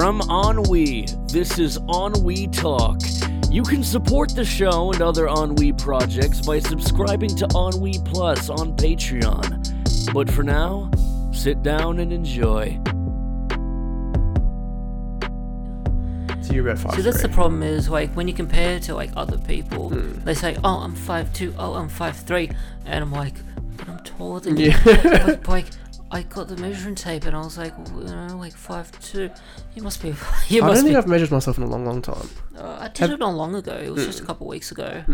From Ennui, this is Ennui Talk. You can support the show and other Ennui projects by subscribing to Ennui Plus on Patreon. But for now, sit down and enjoy. So you're about five. See, that's the problem is like when you compare to like other people, Hmm. they say, "Oh, I'm five two. Oh, I'm five three, and I'm like, "But I'm taller than Yeah. you." like, like, I got the measuring tape, and I was like, you know, like five two. You must be. You I must don't be. think I've measured myself in a long, long time. Uh, I did Have- it not long ago. It was Hmm. just a couple weeks ago,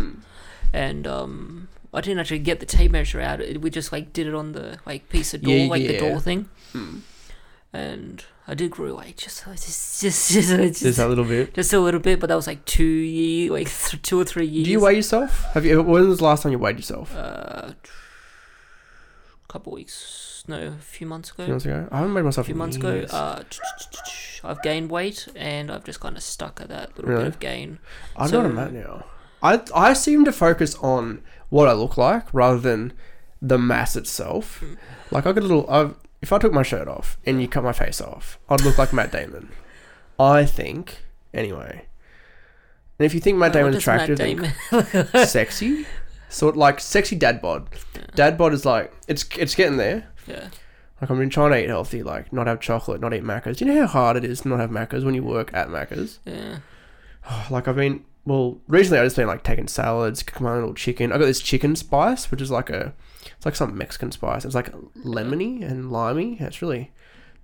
and um, I didn't actually get the tape measure out. It, we just like did it on the like piece of door, Yeah, like the door thing, Hmm. and I did grow weight just just just just, just, Just a little bit. just a little bit, but that was like two year, like th- two or three years. Do you weigh yourself? Have you? When was the last time you weighed yourself? Uh, couple weeks, no, a few months ago. A few months ago. I haven't a myself few months ago, uh, I've gained weight, and I've just kind of stuck at that little Really? bit of gain. I'm so- not a man now. I I seem to focus on what I look like rather than the mass itself. Hmm. Like I got a little. I've, if I took my shirt off and you cut my face off, I'd look like Matt Damon. I think anyway. And if you think Matt Damon's Matt attractive, Damon- sexy, sort like sexy dad bod. Dad bod is like it's it's getting there. yeah, Like I've been trying to eat healthy, like not have chocolate, not eat Maccas. Do you know how hard it is to not have Maccas when you work at macas? yeah. Oh, like I've been well recently. I have just been like taking salads, cooking my own little chicken. I got this chicken spice, which is like a it's like some Mexican spice. It's like lemony and limey. It's really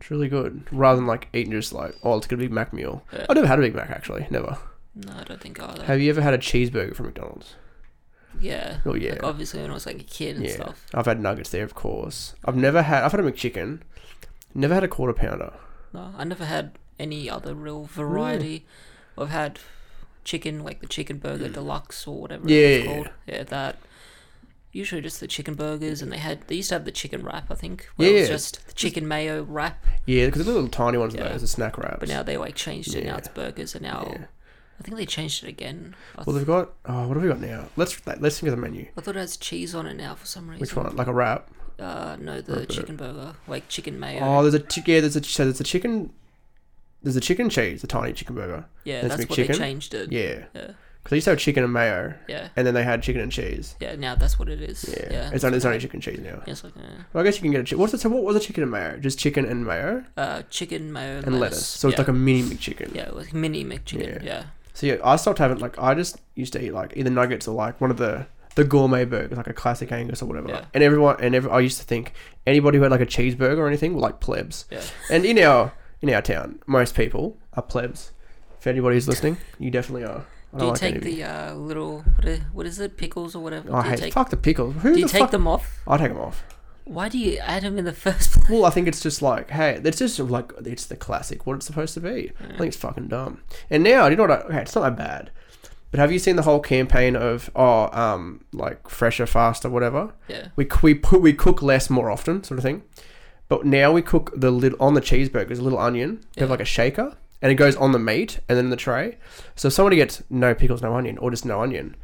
it's really good. Rather than like eating just like oh it's gonna be Mac meal. Yeah. I've never had a Big Mac actually. Never. No, I don't think either. Have you ever had a cheeseburger from McDonald's? Yeah. Oh yeah. Like obviously when I was like a kid and yeah. stuff. I've had nuggets there, of course. I've never had. I've had a McChicken. Never had a quarter pounder. No, I never had any other real variety. I've had chicken, like the chicken burger deluxe or whatever Mm. Yeah, it's yeah, called. Yeah, that. Usually just the chicken burgers, and they had they used to have the chicken wrap, I think. Where it was Yeah. just the chicken mayo wrap, Yeah, because the little tiny ones of Yeah. those, the snack wraps. but now they like changed it. Now it's burgers, and now Yeah. I think they changed it again. I, Well, they've got. Oh, what have we got now? Let's let's think of the menu. I thought it has cheese on it now for some reason. Which one? Like a wrap? Uh, no, the it. chicken burger, like chicken mayo. Oh, there's a chi- yeah. There's a so there's a chicken. There's a chicken cheese, a tiny chicken burger. yeah, that's that's what they McChicken? changed it. Yeah, yeah, because they used to have chicken and mayo, yeah. and then they had chicken and cheese. yeah, Now that's what it is. Yeah, Yeah, it's only it's only chicken cheese now. It's like uh, Well, I guess you can get a chicken. What's it? So what was a chicken and mayo? Just chicken and mayo uh, chicken mayo and lettuce. So it's yeah. like a mini McChicken. Yeah, like mini McChicken. Yeah. Yeah. So yeah, I stopped having like I just used to eat like either nuggets or like one of the the gourmet burgers, like a classic Angus or whatever. Yeah. And everyone and every, I used to think anybody who had like a cheeseburger or anything were like plebs. Yeah. And in our in our town, most people are plebs. If anybody's listening, you definitely are. I Do you like take the uh, little what is, what is it pickles or whatever? I do you hate take, fuck the pickles. Who do you the take fuck? them off? I take them off. Why do you add them in the first place? Well, I think it's just like, hey, it's just like it's the classic what it's supposed to be. I think it's fucking dumb. And now, you know what? I, okay, it's not that bad. But have you seen the whole campaign of oh, um, like fresher, faster, whatever? Yeah. We we put we cook less more often, sort of thing. But now we cook the little on the cheeseburgers, a little onion. They have like a shaker, and it goes on the meat and then in the tray. So if somebody gets no pickles, no onion, or just no onion,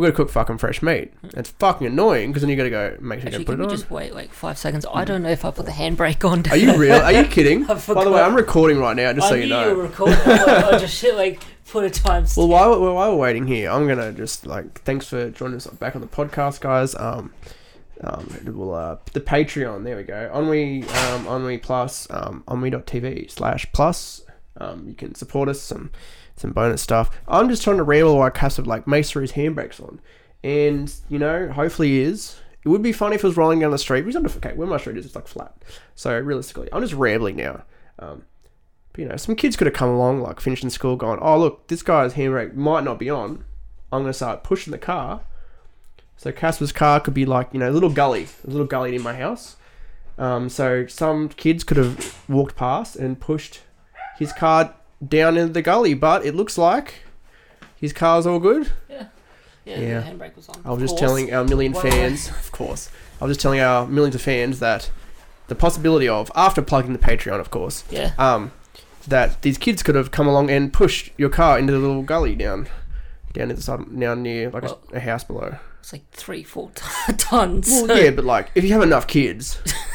we're gonna cook fucking fresh meat. It's fucking annoying because then you gotta go make sure Actually, you put it we on. just wait like five seconds? I don't know if I put the handbrake on. Are you real? Are you kidding? By the way, I'm recording right now, just so I you knew know. you were recording. I just shit like put a time. Well, while, while we're waiting here, I'm gonna just like thanks for joining us back on the podcast, guys. Um, um, we'll uh the Patreon. There we go. Onwe um Onwe Plus um Onwe.tv slash plus. Um, you can support us some some bonus stuff. I'm just trying to ramble while Cass like makes sure his handbrake's on, and you know hopefully he is. It would be funny if he was rolling down the street. He's under okay. Where my street is, it's like flat. So realistically, I'm just rambling now. Um, but, you know, some kids could have come along, like finishing school, going, "Oh, look, this guy's handbrake might not be on. I'm going to start pushing the car." So Casper's car could be like, you know, a little gully, a little gully in my house. Um, so some kids could have walked past and pushed his car down into the gully, but it looks like his car's all good. Yeah. Yeah. Yeah. The handbrake was on. I was just course. telling our million fans, of course. I was just telling our millions of fans that the possibility of after plugging the Patreon, of course, Yeah. um, that these kids could have come along and pushed your car into the little gully down, down at the side, down near like Well- a, a house below. It's like three, four t- tons. Well, so- yeah, but like if you have enough kids,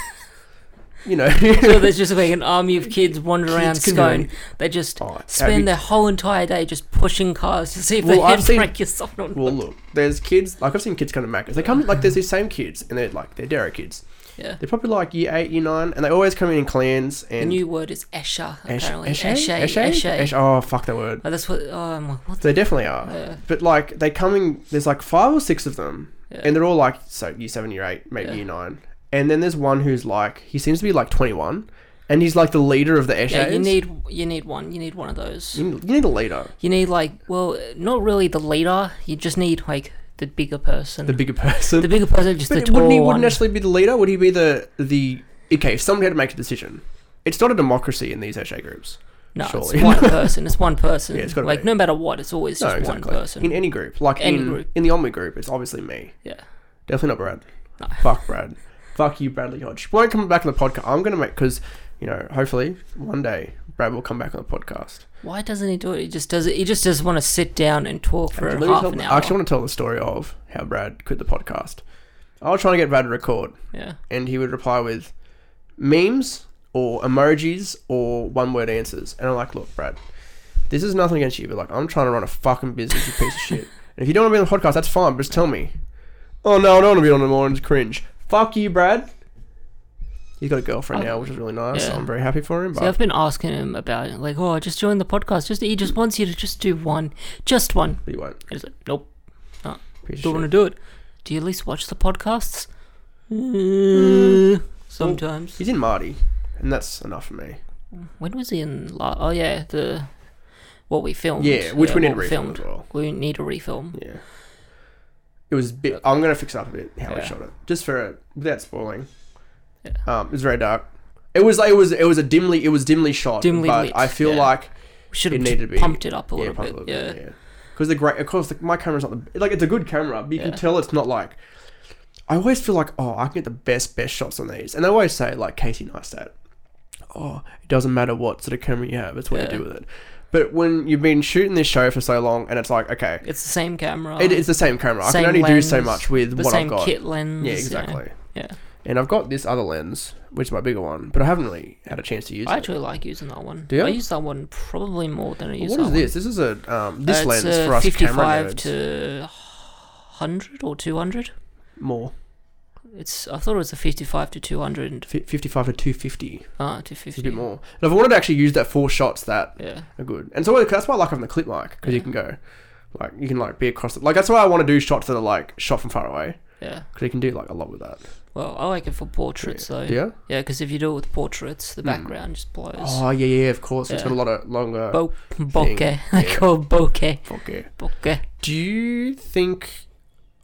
you know. So there's just like an army of kids wandering around Kids Scone. They just Oh, spend you- their whole entire day just pushing cars to see if Well, they I've can seen- break your soft on. well, look, there's kids like I've seen kids come to Macca's. They come like there's these same kids, and they're like they're Darrow kids. Yeah. They're probably like year eight, year nine, and they always come in in clans. The new word is Eshay, Esh- apparently. Eshay? Eshay. Eshay? Eshay. Eshay? Oh, fuck that word. Oh, that's what. Oh, I'm like, what the? They definitely are. Yeah. But like they come in, there's like five or six of them, Yeah. and they're all like so year seven, year eight, maybe Yeah. year nine. And then there's one who's like he seems to be like 21, and he's like the leader of the Eshays. Yeah, you need you need one. You need one of those. you need, you need a leader, You need like well, not really the leader. You just need like the bigger person. the bigger person. The bigger person, just but the tall wouldn't he one. wouldn't necessarily be the leader? Would he be the the okay? If someone had to make a decision, it's not a democracy in these Eshay groups. no, surely. it's one person. It's one person. Yeah, it's like be. no matter what, it's always No, just exactly. one person. In any group, like Any in group. in the Omni group, it's obviously me. yeah. Definitely not Brad. No. Fuck Brad. Fuck you, Bradley Hodge. Won't come back on the podcast. I'm gonna make because you know hopefully one day Brad will come back on the podcast. Why doesn't he do it? He just does it. He just doesn't want to sit down and talk for Actually, half tell- an I actually want to tell the story of how Brad quit the podcast. I was trying to get Brad to record, yeah. and he would reply with memes or emojis or one word answers. And I'm like, look, Brad, this is nothing against you, but like, I'm trying to run a fucking business, you piece of shit. And if you don't want to be on the podcast, that's fine, but just tell me. Oh no, I don't want to be on the mornings. Cringe. Fuck you, Brad. He's got a girlfriend now, which is really nice. yeah. I'm very happy for him. See, I've been asking him about it. Like, oh, just join the podcast. Just he just wants you to just do one, just one. he won't. And he's like, nope, Piece of don't want to shit. do it. Do you at least watch the podcasts? Uh, sometimes. He's in Marty, and that's enough for me. When was he in? La- oh yeah, the what we filmed. Yeah, which we need to what refilm filmed. as well. We need to refilm. Yeah. It was a bit. I'm gonna fix it up a bit how Yeah. shot it, just for it, without spoiling. Yeah. Um, it was very dark. It was. It was. It was a dimly. It was dimly shot. Dimly but lit, I feel yeah. like We should It have needed to be- pumped it up a yeah, little probably bit. Yeah. Because the great, of course, the, my camera's not the like. It's a good camera, but you can Yeah. tell it's not like. I always feel like, oh, I can get the best, best shots on these, and they always say like Casey Neistat, oh, it doesn't matter what sort of camera you have, it's what Yeah. you do with it. But when you've been shooting this show for so long, and it's like, okay, It's the same camera. it's the same camera. I can only do so much with what same I've got. kit lens. Yeah, exactly. Yeah. And I've got this other lens, which is my bigger one, but I haven't really had a chance to use I it. I actually like using that one. Do you? I use that one probably more than I use what is this? This is a um, this Uh, lens a for us camera 55 nerds. to 100 or 200. more It's I thought it was a 55 to 200. Fi 55 to 250. Ah, to It's a bit more. And if I wanted to actually use that for shots that Yeah. are good, and so that's why I like having the clip mic because you can go, like you can like be across the like that's why I want to do shots that are like shot from far away Yeah. because you can do like a lot with that. Well, I like it for portraits though. Do you? Yeah, because if you do it with portraits, the Hmm. background just blows. Oh yeah, yeah, of course. It's Yeah. got a lot of longer. Bo- bokeh. I yeah. call it bokeh. Okay. Bokeh. Do you think?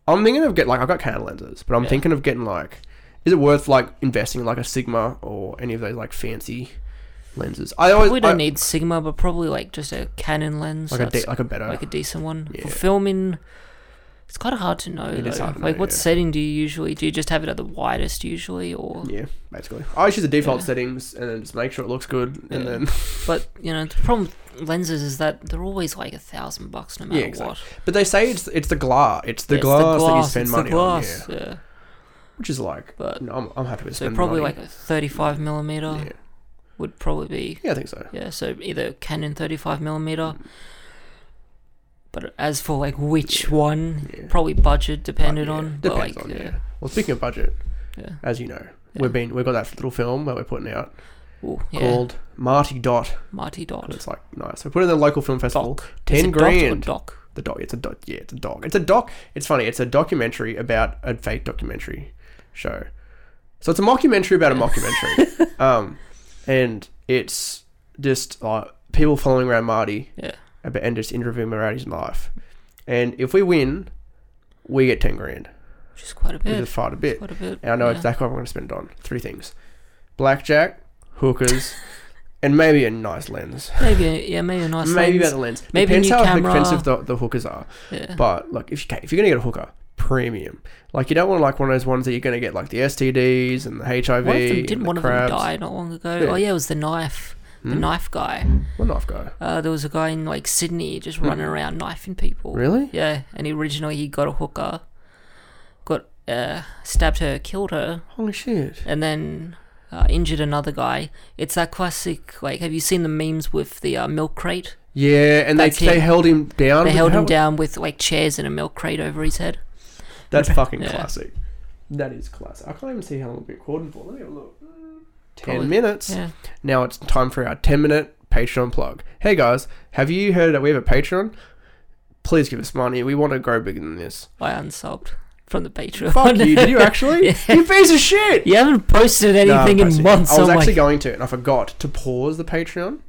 I'm thinking of getting like I've got Canon lenses, but I'm Yeah. thinking of getting like, is it worth like investing in like a Sigma or any of those like fancy lenses? I always We don't I- need Sigma, but probably like just a Canon lens. like a de- like a better. like a decent one Yeah. for filming. It's kind of hard to know. It is though. hard to like, know, what yeah. setting do you usually? Do you just have it at the widest usually, or? yeah, basically. I just use the default Yeah. settings and then just make sure it looks good, and Yeah. then But you know, the problem with lenses is that they're always like a thousand bucks no matter Yeah, exactly. what. But they say it's it's the glass, it's the Yeah, it's glass that you spend it's money the glass, on, yeah. yeah. Which is like, But you know, I'm, I'm happy with so spending probably money. like a thirty-five millimeter yeah. would probably be yeah, I think so. yeah. So either Canon thirty-five millimeter. Mm. But as for like which one, Yeah. probably budget depended yeah, on. But depends like on, yeah, yeah. Well, speaking of budget, yeah. as you know, Yeah. we've been we've got that little film that we're putting out Ooh, yeah. called Marty Dot. Marty And Dot. it's like nice. We put it in the local film festival. Doc. Is Ten it or grand. Doc. The dog. It's a dog. Yeah, it's a dog. It's a doc. It's funny. It's a documentary about a fake documentary show. So it's a mockumentary about a mockumentary. um, and it's just like people following around Marty Yeah. About, and just interviewing Marty's life. And if we win, we get ten grand. Which is quite a bit. just fight a bit. Quite a bit. And I know yeah. exactly what I'm going to spend it on. Three things: blackjack, hookers, and maybe a nice lens. Maybe yeah, maybe a nice maybe lens. Maybe about the lens. Maybe a Depends new how camera. expensive the, the hookers are. Yeah. But look, if you if you're gonna get a hooker, premium. Like you don't want like one of those ones that you're gonna get like the STDs and the HIV. One of them didn't the one of them crabs. die not long ago. Yeah. Oh yeah, it was the knife. The Hmm? knife guy. What knife guy? Uh, there was a guy in like Sydney just Hmm. running around knifing people. Really? Yeah, and originally he got a hooker, got uh, stabbed her, killed her, Holy shit! and then uh, injured another guy. It's that classic. Like, have you seen the memes with the uh, milk crate? Yeah, and they That's they him. held him down. They with- held how- him down with like chairs and a milk crate over his head. That's fucking Yeah. classic. That is classic. I can't even see how long been recording for. Let me have a look. Mm, Ten Probably- minutes. Yeah. Now it's time for our 10 minute Patreon plug. Hey guys, have you heard that we have a Patreon? Please give us money. We want to grow bigger than this. I unsubbed from the Patreon. Fuck you. Did you actually? Yeah. You piece of shit. You haven't posted No, anything in months. I was I'm actually like, going to, and I forgot to pause the Patreon.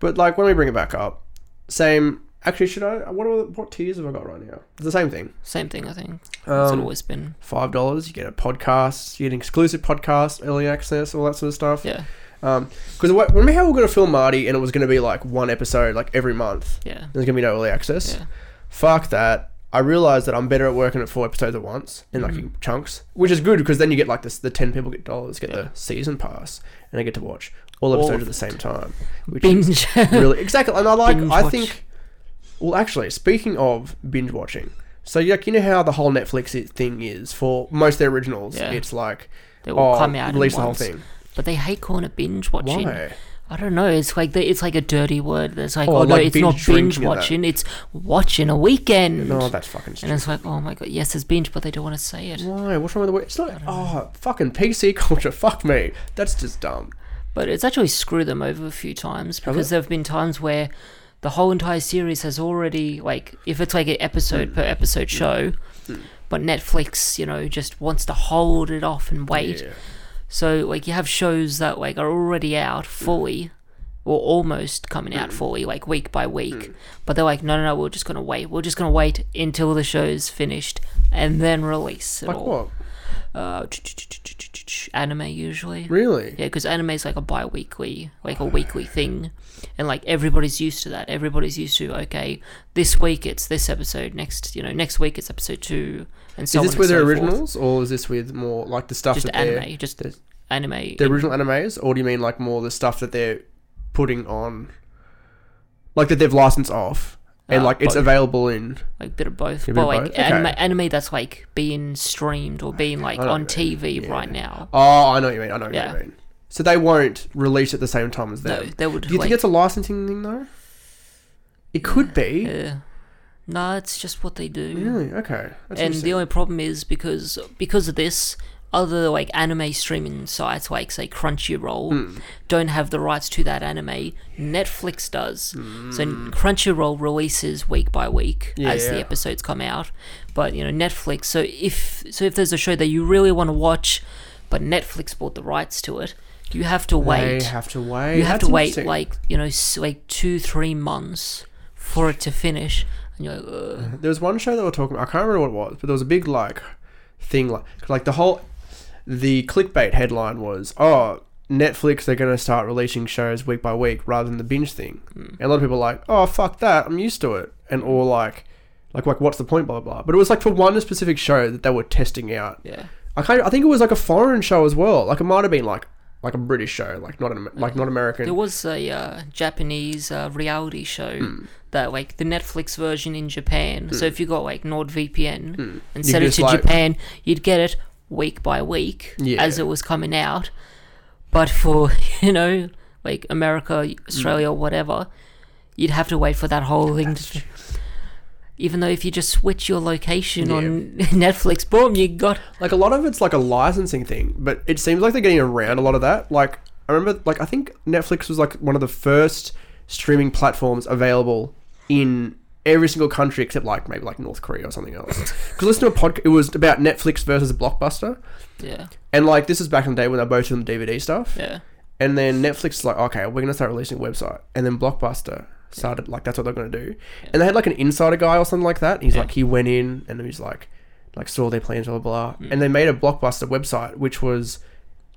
But like when we bring it back up, same. Actually, should I? What are, what tiers have I got right now? It's the same thing. same thing. I think it's Um, always been. Five dollars, you get a podcast, you get an exclusive podcast, early access, all that sort of stuff. Yeah, Um, because remember how we were gonna film Marty, and it was gonna be like one episode like every month. yeah, There's gonna be no early access. yeah. Fuck that. I realized that I'm better at working at four episodes at once in like in chunks, which is good because then you get like this: the ten people get dollars, get Yeah. the season pass, and they get to watch all All episodes of at the same time. Which is really exactly, and I like. Binge I watch. Well, actually, speaking of binge watching, so like you know how the whole Netflix thing is for most of their originals, Yeah. it's like they will oh, come out release the whole once. thing. But they hate calling it binge watching. Why? I don't know. It's like the, it's like a dirty word. It's like Oh, oh, no, like it's not binge binge drinking and that. watching. It's watching a weekend. No, that's fucking and stupid. it's like oh my god, yes, it's binge, but they don't want to say it. Why? What's wrong with the word? It's not. Oh, fucking PC culture. Fuck me. That's just dumb. But it's actually screwed them over a few times because there have been times where the whole entire series has already like if it's like an episode Hmm. per episode mm. show, mm. but Netflix, you know, just wants to hold it off and wait. Yeah. So like you have shows that like are already out mm. fully or almost coming out fully, like week by week. But they're like, no, no, no, we're just gonna wait. We're just gonna wait until the show's finished and then release it Like all. what? Uh, anime usually. Really? Yeah, because anime is like a bi-weekly, like a weekly thing, and like everybody's used to that. Everybody's used to okay, this week it's this episode, next you know next week it's episode two, and so is this with their so forth. originals, or is this with more like the stuff Just that anime, they're just there's- anime. the original animes, or do you mean like more the stuff that they're putting on, like that they've licensed off, and Uh, like it's both. available in? like bit of both, A bit but of like both? anime, Okay. anime that's like being streamed or being like on what you mean, TV yeah. right now. Oh, I know what you mean. I know what Yeah. you mean. So they won't release at the same time as No, they would do you like. think it's a licensing thing though? It could be. uh, no, it's just what they do. Really? Okay. That's and the only problem is because because of this other like anime streaming sites like say crunchyroll Hmm. don't have the rights to that anime netflix does so Hmm. crunchyroll releases week by week as the episodes come out but you know netflix so if so if there's a show that you really want to watch but netflix bought the rights to it you have to wait They have to wait. you have That's to wait like you know like two three months for it to finish and you're like Ugh. There was one show that we're talking about. I can't remember what it was, but there was a big like thing like like the whole the clickbait headline was oh Netflix they're going to start releasing shows week by week rather than the binge thing. And a lot of people are like oh fuck that I'm used to it and or like like like what's the point blah blah blah. But it was like for one specific show that they were testing out. yeah I kind of, I think it was like a foreign show as well. Like it might have been like like a British show, like not an like not American. There was a uh, Japanese uh, reality show Hmm. that, like, the Netflix version in Japan. So if you got like NordVPN and You set it to like- Japan, you'd get it week by week Yeah. as it was coming out. But for you know, like America. Australia, mm. whatever, you'd have to wait for that whole thing. To, even though if you just switch your location Yeah. on Netflix, boom, you got like a lot of it's like a licensing thing, but it seems like they're getting around a lot of that. Like I remember, like I think Netflix was like one of the first streaming platforms available in every single country except like maybe like North Korea or something else. Because listen to a podcast, it was about Netflix versus Blockbuster, yeah, and like this is back in the day when they were both doing the DVD stuff, yeah, and then Netflix is like, okay, we're gonna start releasing a website, and then Blockbuster started like that's what they're gonna do, and they had like an insider guy or something like that. He's Yeah. like he went in and he's like, like saw their plans, blah blah, blah. Mm. and they made a Blockbuster website which was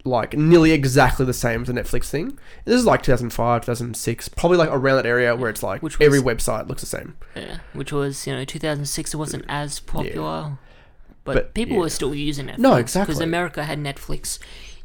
like nearly exactly the same as the Netflix thing. This is like 2005, 2006, probably like around that area where it's like Which every website looks the same. yeah. Which was you know 2006. It wasn't as popular. But, But, people yeah. were still using Netflix. No, exactly, Because. America had Netflix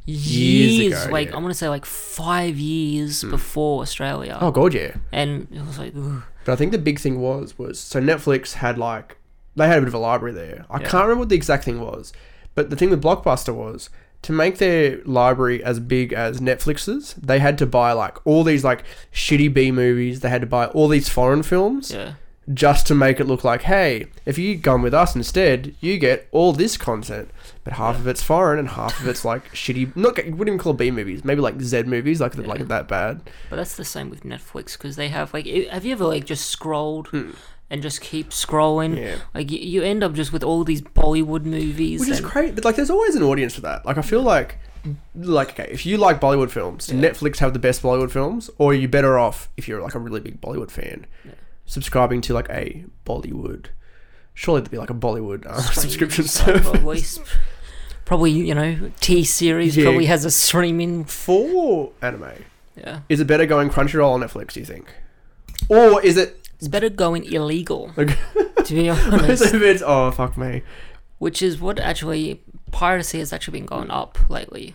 Years years, ago, like yeah. I'm gonna say like five years hmm. before Australia, Oh god, yeah. and it was like, ugh. But I think the big thing was was so Netflix had like they had a bit of a library there. I Yeah. can't remember what the exact thing was, but the thing with Blockbuster was to make their library as big as Netflix's, they had to buy like all these like shitty B movies. They had to buy all these foreign films Yeah. just to make it look like, hey, if you come with us instead, you get all this content. But half of it's foreign and half of it's like shitty. Not you wouldn't even call it B movies. Maybe like Z movies, like Yeah. like that bad. But that's the same with Netflix because they have like. i- Have you ever like just scrolled hmm. And just keep scrolling? Yeah. Like you, you end up just with all these Bollywood movies. Which is and- great, but like, there's always an audience for that. Like, I feel like, like, okay, if you like Bollywood films. Netflix have the best Bollywood films, or you're better off if you're like a really big Bollywood fan, Yeah. subscribing to like a Bollywood. Surely there'd be like a Bollywood uh, subscription service Probably, probably you know T series Yeah. probably has a streaming. for anime. Yeah, Is it better going Crunchyroll or Netflix? Do you think, or is it? It's better going illegal Okay. to be honest. it- it's- oh fuck me. Which is what actually piracy has actually been going up lately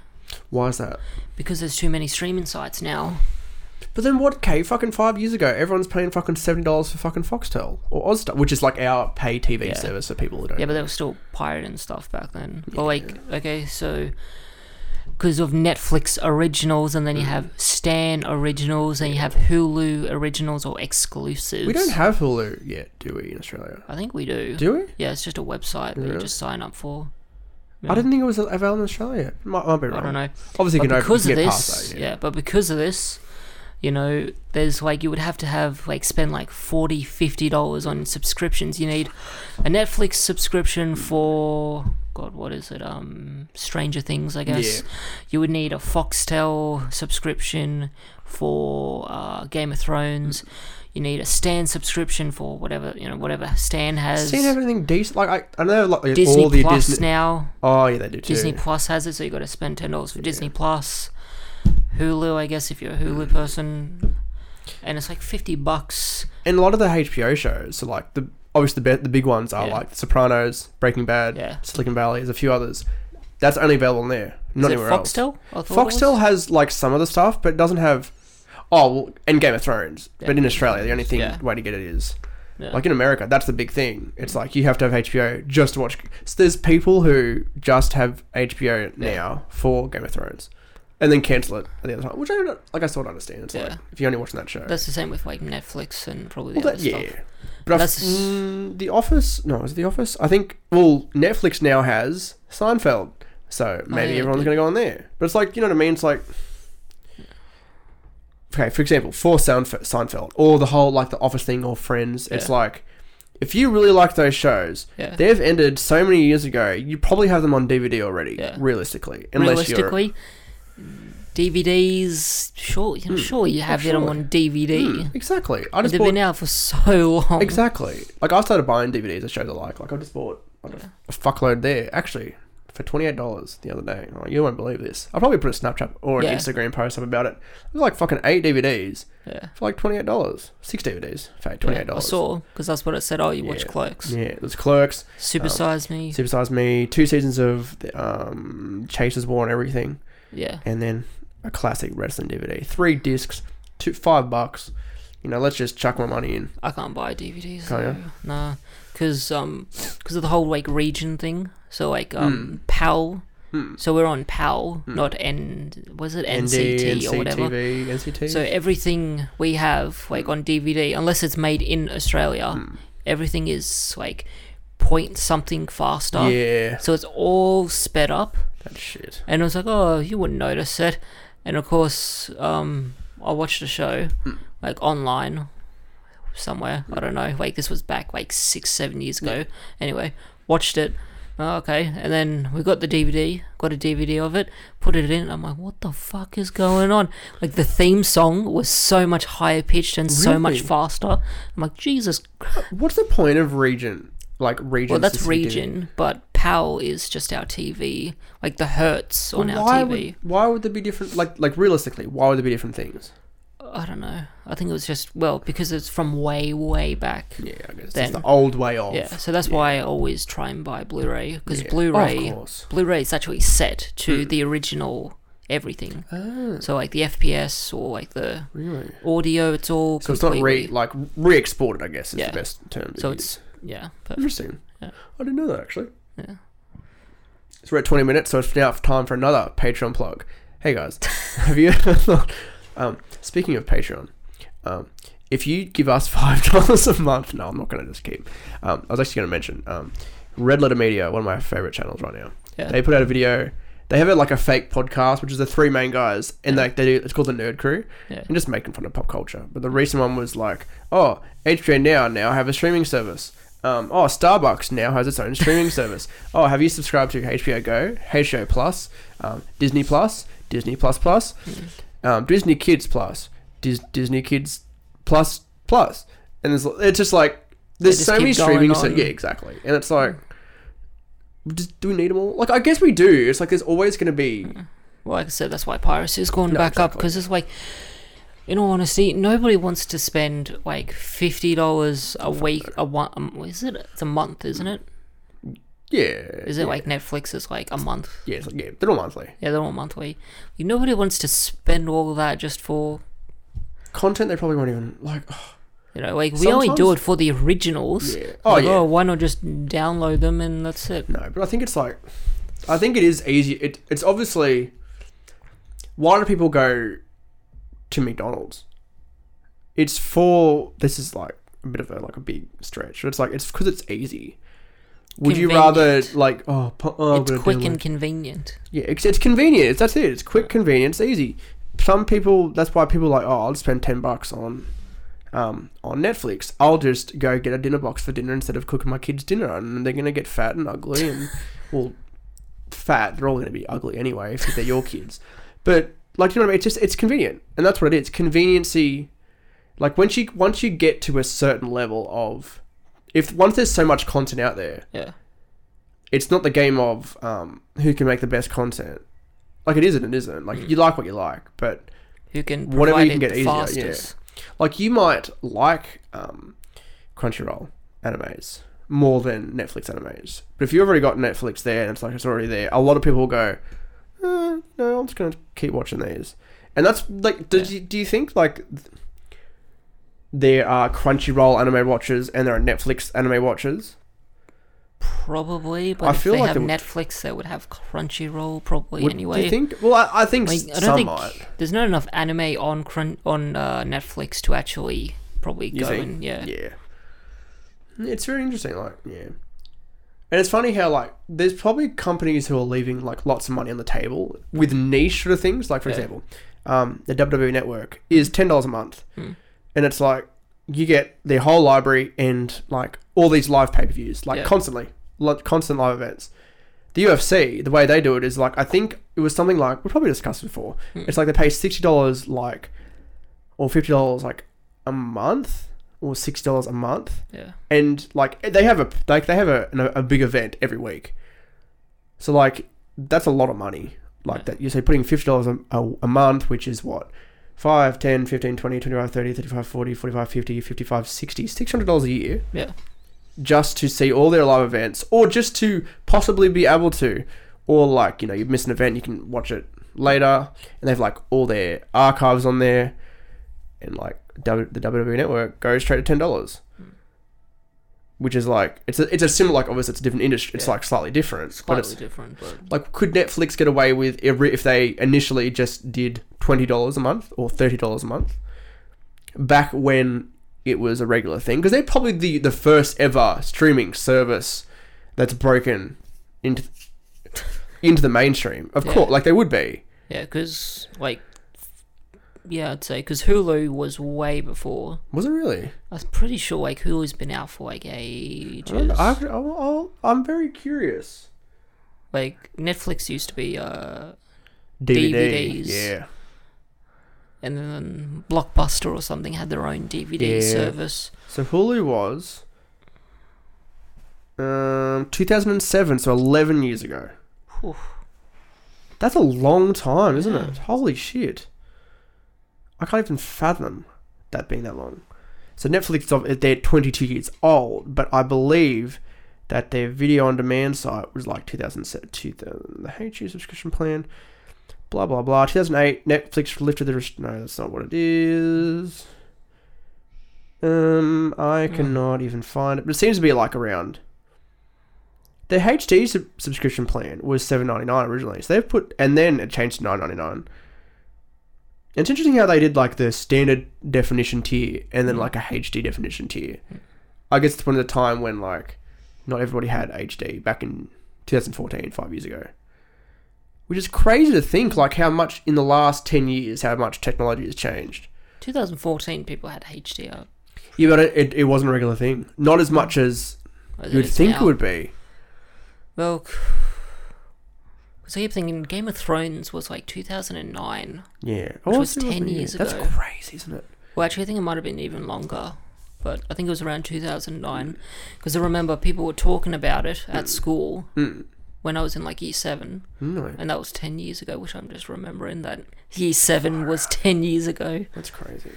Why is that? because there's too many streaming sites now. But then what? Okay, fucking five years ago, everyone's paying fucking seventy dollars for fucking Foxtel or Austar, which is like our pay TV Yeah. service for people who don't. Yeah, but they were still pirating stuff back then. But like, okay, so because of Netflix originals, and then you have mm. Stan originals, and you have Hulu originals or exclusives. We don't have Hulu yet, do we, in Australia? I think we do. Do we? Yeah, it's just a website that you Really? just sign up for. I didn't think it was available in Australia. yet. Might, might be wrong. I don't know. Obviously, you but can, open, you because can of get this, past that. yeah. Yeah. but because of this, you know, there's like you would have to have like spend like 40 50 dollars on subscriptions. You need a Netflix subscription for God, what is it? Um, Stranger Things, I guess. Yeah. You would need a Foxtel subscription for uh, Game of Thrones. You need a Stan subscription for whatever you know, whatever Stan has. Seen everything decent. Like I, I know, like Disney all the Disney Plus Disney. now. Oh yeah, they do too. Disney Plus has it, so you got to spend ten dollars for Disney Plus. Hulu, I guess, if you're a Hulu person, and it's like fifty bucks. and a lot of the HBO shows, so like the obviously the be- the big ones are Yeah. like The Sopranos, Breaking Bad, Yeah. Silicon Valley. There's a few others. That's only available on there, not Is it anywhere else. Foxtel? I thought it was. Foxtel has like some of the stuff, but it doesn't have. Oh, well, and Game of Thrones. Yeah. But in Australia, the only thing Yeah. way to get it is Yeah. like in America. That's the big thing. It's like you have to have HBO just to watch. So there's people who just have HBO now for Game of Thrones, and then cancel it at the other time, which I don't like. I still don't understand. It's like Yeah. if you're only watching that show. That's the same with like Netflix and probably the well, other that, yeah. stuff. But mm, The Office. No, is it The Office? I think. Well, Netflix now has Seinfeld, so maybe Oh, yeah, everyone's they- going to go on there. But it's like you know what I mean. It's like. Okay, for example, for Seinf- Seinfeld or the whole like the Office thing or Friends, it's like if you really like those shows, Yeah. they've ended so many years ago. You probably have them on DVD already, Yeah. realistically, unless you're Realistically, DVDs, sure, you know, sure you have them sure. on DVD. Hmm, exactly. I just They've bought been out for so long. Exactly. Like I started buying DVDs of shows I like. Like I just bought like a, a fuckload there actually for twenty eight dollars the other day. Oh, you won't believe this. I'll probably put a Snapchat or an Yeah. Instagram post up about it. It was like fucking eight DVDs Yeah. for like twenty eight dollars. Six DVDs for twenty eight I dollars. saw because that's what it said. Oh, you watch Yeah. Clerks, Yeah, there's Clerks, Super Size Me. Super Size Me, two seasons of the, um, Chasers War on Everything, Yeah, and then a classic wrestling DVD. Three discs, two five bucks. You know, let's just chuck my money in. I can't buy DVDs. Can't. Nah, because um, because of the whole like region thing. So like um, PAL. So we're on PAL, not N. Was it NCT ND, or whatever? NCTV, NCT. So everything we have like on DVD, unless it's made in Australia, Hmm. everything is like point something faster. yeah, So it's all sped up, that shit. and I was like, oh, you wouldn't notice it. And of course, um, I watched the show Hmm. like online somewhere. I don't know. Like this was back like six, seven years ago. Anyway, watched it. Oh, okay, and then we got the DVD. Got a DVD of it. Put it in. I'm like, what the fuck is going on? Like the theme song was so much higher pitched and so much Really? faster. I'm like, Jesus. What's the point of region? Like region? Well, that's region, but PAL is just our TV. Like the Hertz on Well, our TV. Would, why would there be different? Like, like realistically, why would there be different things? I don't know. I think it was just well because it's from way way back. Yeah, I guess Then- it's the old way of. Yeah, so that's why I always try and buy Blu-ray because Yeah. Blu-ray, Of. Blu-ray is actually set to the original everything. Ah, So like the FPS or like the really? audio, it's all So it's not re completely- like re-exported. I guess is Yeah. the best term. To So use. it's yeah, but interesting. Yeah. I didn't know that actually. Yeah. So we're at 20 minutes, so it's now time for another Patreon plug. Hey guys, have you ever thought, um, speaking of Patreon, um, if you give us $5 a month, no, I'm not going to just keep. Um, I was actually going to mention um, Red Letter Media, one of my favorite channels right now. Yeah. They put out a video. They have it like a fake podcast, which is the three main guys, and like they do. It's called the Nerd Crew, Yeah. and just making fun of pop culture. But the recent one was like, oh, HBO Now now have a streaming service. Um, oh, Starbucks now has its own streaming service. Oh, have you subscribed to HBO Go, HBO Plus, um, Disney Plus, Disney Plus Plus, um, Disney Kids Plus, Dis- Disney Kids Plus? Plus and it's, it's just like there's just so many going streaming. So, on. yeah, exactly, and it's like. Just, do we need them all? Like, I guess we do. It's like there's always going to be. Well, like I said, that's why piracy is going back up because it's like, in all honesty, nobody wants to spend like fifty dollars a week. A one, um, is it? It's a month, isn't it? Yeah. Is it like Netflix is like a month? Yeah, it's like, yeah, they're all monthly. Yeah, they're all monthly. You nobody wants to spend all of that just for Content they probably won't even like. oh, you know, like we only do it for the originals. Yeah. Oh, Like, yeah. Oh, why not just download them and that's it? No, but I think it's like, I think it is easy. It, it's obviously, why do people go to McDonald's? It's for this is like a bit of a like a big stretch. But it's like it's because it's easy. Would you rather Convenient. like oh, pu- oh I'm it's gonna quick and convenient. yeah it's, it's convenient. It's, that's it. It's quick, convenient, it's easy. Some people that's why people are like oh I'll spend ten bucks on um, on Netflix. I'll just go get a dinner box for dinner instead of cooking my kids dinner, and they're gonna get fat and ugly and well, fat. They're all gonna be ugly anyway if they're your kids. But like you know what I mean? It's just it's convenient, and that's what it is. Conveniency. Like once you once you get to a certain level of, if once there's so much content out there, Yeah. it's not the game of um, who can make the best content. Like it isn't, it isn't. Like you like what you like, but Who can Whatever you can get easier, yeah. like you might like um, Crunchyroll animes more than Netflix animes. But if you've already got Netflix there and it's like it's already there, a lot of people will go, eh, "No, I'm just gonna keep watching these." And that's like, do, you, do you think like there are Crunchyroll anime watchers and there are Netflix anime watchers? Probably, but I if feel they like have they would- Netflix, they would have Crunchyroll probably Would- anyway. Do you think? Well, I, I think Like, I don't some think might. there's not enough anime on Crun- on uh, Netflix to actually probably You go think? and yeah. Yeah. It's very interesting, like, yeah. And it's funny how, like, there's probably companies who are leaving, like, lots of money on the table with niche sort of things. Like, for Yeah. example, um, the WWE Network is $10 a month. Hmm. And it's like, you get their whole library and, like, all these live pay per views, like, Yeah. constantly, like, constant live events. The UFC, the way they do it is, like, I think it was something like, we probably discussed before. Hmm. It's like they pay $60, like, or $50, like, a month, or $6 a month Yeah. and like they have a like they have a a big event every week so like that's a lot of money like Yeah. that you say putting $50 a, a, a month which is what 5 10 15 20 25 30 35 40 45 50 55 60 $600 a year Yeah. just to see all their live events or just to possibly be able to or like you know you miss an event you can watch it later and they have like all their archives on there and like W- the WWE network goes straight to ten dollars which is like it's a, it's a similar like obviously it's a different industry it's Yeah. like slightly different but Slightly it's different, but like could Netflix get away with every if they initially just did twenty dollars a month or thirty dollars a month back when it was a regular thing because they're probably the the first ever streaming service that's broken into into the mainstream. Of Yeah. course, like they would be. yeah, because like yeah, I'd say because Hulu was way before. Was it really? I was pretty sure like Hulu's been out for like I ages. I, I'll, I'm very curious. Like Netflix used to be uh DVD, DVDs. yeah. and then Blockbuster or something had their own DVD Yeah. service. So Hulu was um 2007, so 11 years ago. Whew. That's a long time, isn't Yeah. it? Holy shit. I can't even fathom that being that long. So Netflix, they're 22 years old, but I believe that their video on demand site was like 2007, 2000, the HU subscription plan, blah, blah, blah. 2008, Netflix lifted the, rest- no, that's not what it is. Um, I Hmm. cannot even find it, but it seems to be like around their HD sub- subscription plan was seven ninety nine originally. So they've put and then it changed to nine ninety nine. It's interesting how they did like the standard definition tier and then mm. like a HD definition tier. I guess it's one of the time when like not everybody had HD back in 2014, five years ago. Which is crazy to think like how much in the last 10 years how much technology has changed. 2014, people had HDR. Uh, yeah, but it, it, it wasn't a regular thing. Not as much as as you would is think now. it would be. Well, because I keep thinking Game of Thrones was like 2009. Yeah. Which was it 10 be. years That's ago. crazy, isn't it? Well, actually, I think it might have been even longer, but I think it was around 2009. Because I remember people were talking about it at school Mm. when I was in like year seven, No, and that was 10 years ago, which I'm just remembering that year seven was 10 years ago. that's crazy.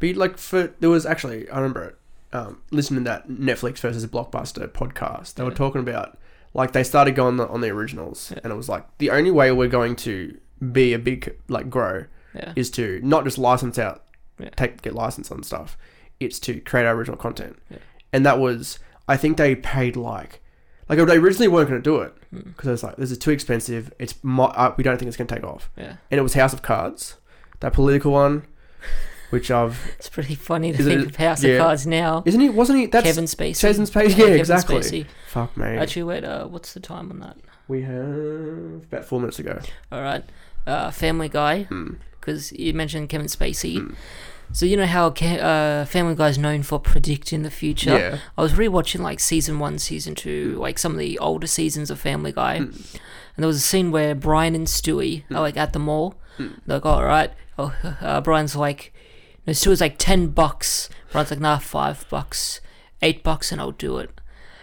But like for there was actually I remember it. Um, listening to that Netflix versus Blockbuster podcast, they were talking about like they started going on the originals, Yeah. and it was like the only way we're going to be a big like grow Yeah. is to not just license out, Yeah. take get license on stuff. It's to create our original content, and that was I think they paid like like they originally weren't going to do it Hmm. because it was like this is too expensive. It's mo- uh, we don't think it's going to take off, Yeah. and it was House of Cards, that political one, which I've It's pretty funny to it- think of House yeah. of Cards now. isn't he wasn't he that's Kevin Spacey. Kevin Spacey yeah, Kevin exactly Spacey. fuck me Actually, wait, uh, what's the time on that? we have about four minutes ago All right. Uh, Family Guy, mm. because you mentioned Kevin Spacey. Mm. So you know how uh, Family Guy is known for predicting the future. yeah I was rewatching like season one, season two, like some of the older seasons of Family Guy, Mm. and there was a scene where Brian and Stewie are like at the mall. Mm. They're like, all right. Oh, uh, Brian's like, no, Stewie's like ten bucks. Brian's like, nah, five bucks, eight bucks, and I'll do it.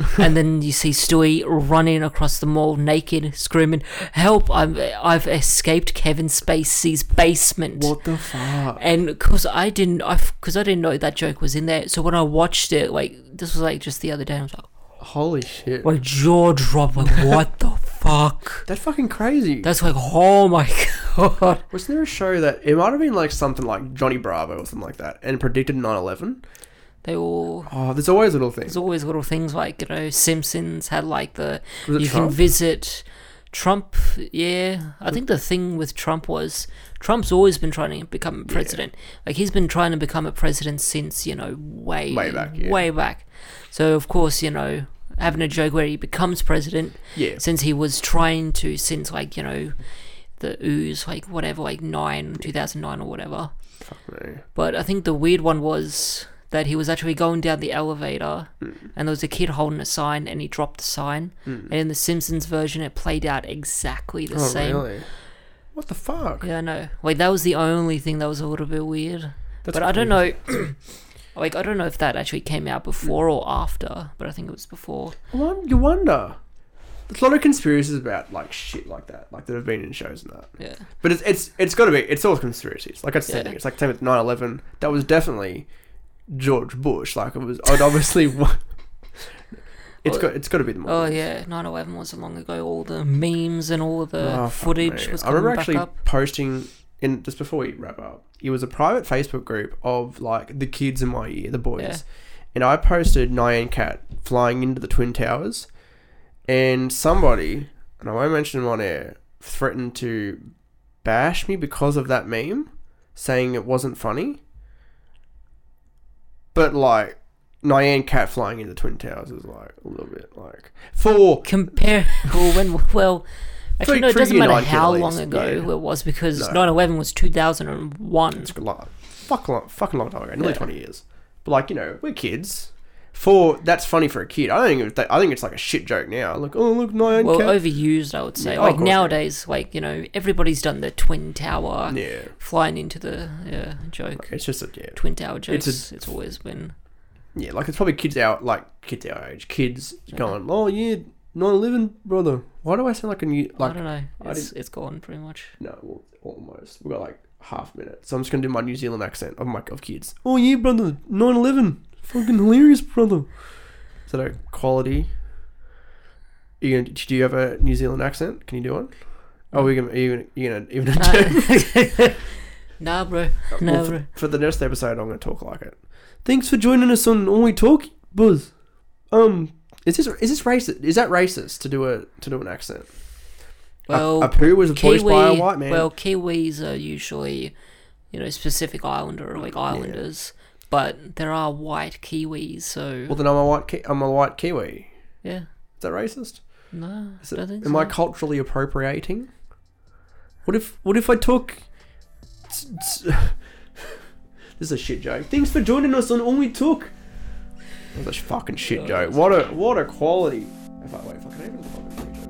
and then you see Stewie running across the mall naked, screaming, "Help! I'm I've escaped Kevin Spacey's basement." what the fuck And because I didn't, I because I didn't know that joke was in there. So when I watched it, like this was like just the other day, I was like, holy shit like jaw drop, like what the fuck? that's fucking crazy That's like, oh my god. wasn't there a show that it might have been like something like Johnny Bravo or something like that and predicted 9-11 They all. oh there's always little things There's always little things like you know Simpsons had like the was you Trump? can visit Trump. Yeah, I think the thing with Trump was Trump's always been trying to become a president. Like he's been trying to become a president since you know way Way back, yeah. way back. So of course you know having a joke where he becomes president yeah since he was trying to since like you know the ooze like whatever like nine 2009 or whatever. fuck me But I think the weird one was that he was actually going down the elevator Mm. and there was a kid holding a sign and he dropped the sign. Mm. And in the Simpsons version, it played out exactly the oh same. really what the fuck Yeah, I know. Like, that was the only thing that was a little bit weird. That's but I don't know. like, I don't know if that actually came out before or after, but I think it was before. Won- you wonder there's a lot of conspiracies about like shit like that like that have been in shows and that Yeah. But it's it's it's got to be. It's all conspiracies. Like I said, Yeah. it's like same with 9-11. That was definitely George Bush. Like it was. I'd obviously. it's Oh, got. It's got to be the. More. Oh, yeah. 9 11 wasn't long ago. All the memes and all the Oh, footage was I remember actually up. posting in just before we wrap up. It was a private Facebook group of like the kids in my year, the boys, Yeah. and I posted Nyan Cat flying into the twin towers, and somebody, and I won't mention him on air, threatened to bash me because of that meme, saying it wasn't funny. But like. Nyan Cat flying into the Twin Towers is like a little bit like for Compare. well, when. Well. Actually, no, it doesn't matter how long ago yeah. it was because No. 9 11 was 2001. It's a lot, fuck long, fucking long time ago, nearly Yeah. twenty years. But like you know, we're kids. For that's funny for a kid. I don't think I think it's like a shit joke now. Like oh look, nine well, cat. overused, I would say. Yeah, oh, like course, yeah. nowadays, like you know, everybody's done the twin tower yeah, flying into the yeah joke. it's just a yeah, Twin tower jokes. It's It's, always been. yeah. Like it's probably kids out like kids our age, kids going, oh yeah, 9-11, brother. Why do I sound like a new I like? don't know. It's, it's gone pretty much. No, well, almost. We've got like half a minute, so I'm just gonna do my New Zealand accent of my of kids. Oh yeah, brother, 9-11. fucking hilarious, brother. Is that a quality? You gonna, do you have a New Zealand accent? Can you do one? Oh, we gonna are you gonna even Nah, nah bro. No, Well, bro. for, for the next episode, I'm gonna talk like it. Thanks for joining us on All We Talk, Buzz. Um, Is this is this racist? Is that racist to do a to do an accent? Well, a, Apu was voiced by a white man. Well, Kiwis are usually, you know, Pacific islander or like islanders, but there are white Kiwis, so well, then I'm a white Ki- I'm a white Kiwi. yeah. Is that racist? No, Is it, don't think am so. I culturally appropriating? What if what if I took? this is a shit joke. Thanks for joining us on all we took. Oh, that's a fucking shit joke. What a what a quality. If I wait, if I can even fucking finish it.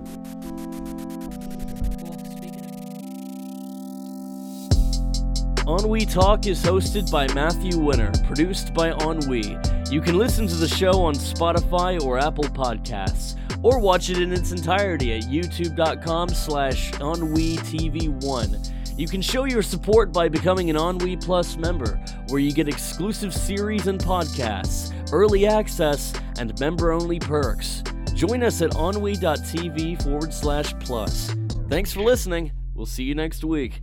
Ennui Talk is hosted by Matthew Winner, produced by On We. You can listen to the show on Spotify or Apple Podcasts, or watch it in its entirety at youtube.com slash EnnuiTV1. You can show your support by becoming an Ennui Plus member, where you get exclusive series and podcasts, early access, and member-only perks. Join us at ennui.tv forward slash plus. Thanks for listening. We'll see you next week.